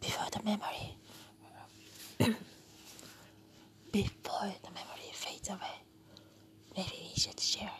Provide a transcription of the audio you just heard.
before the memory before the memory fades away. Maybe we should share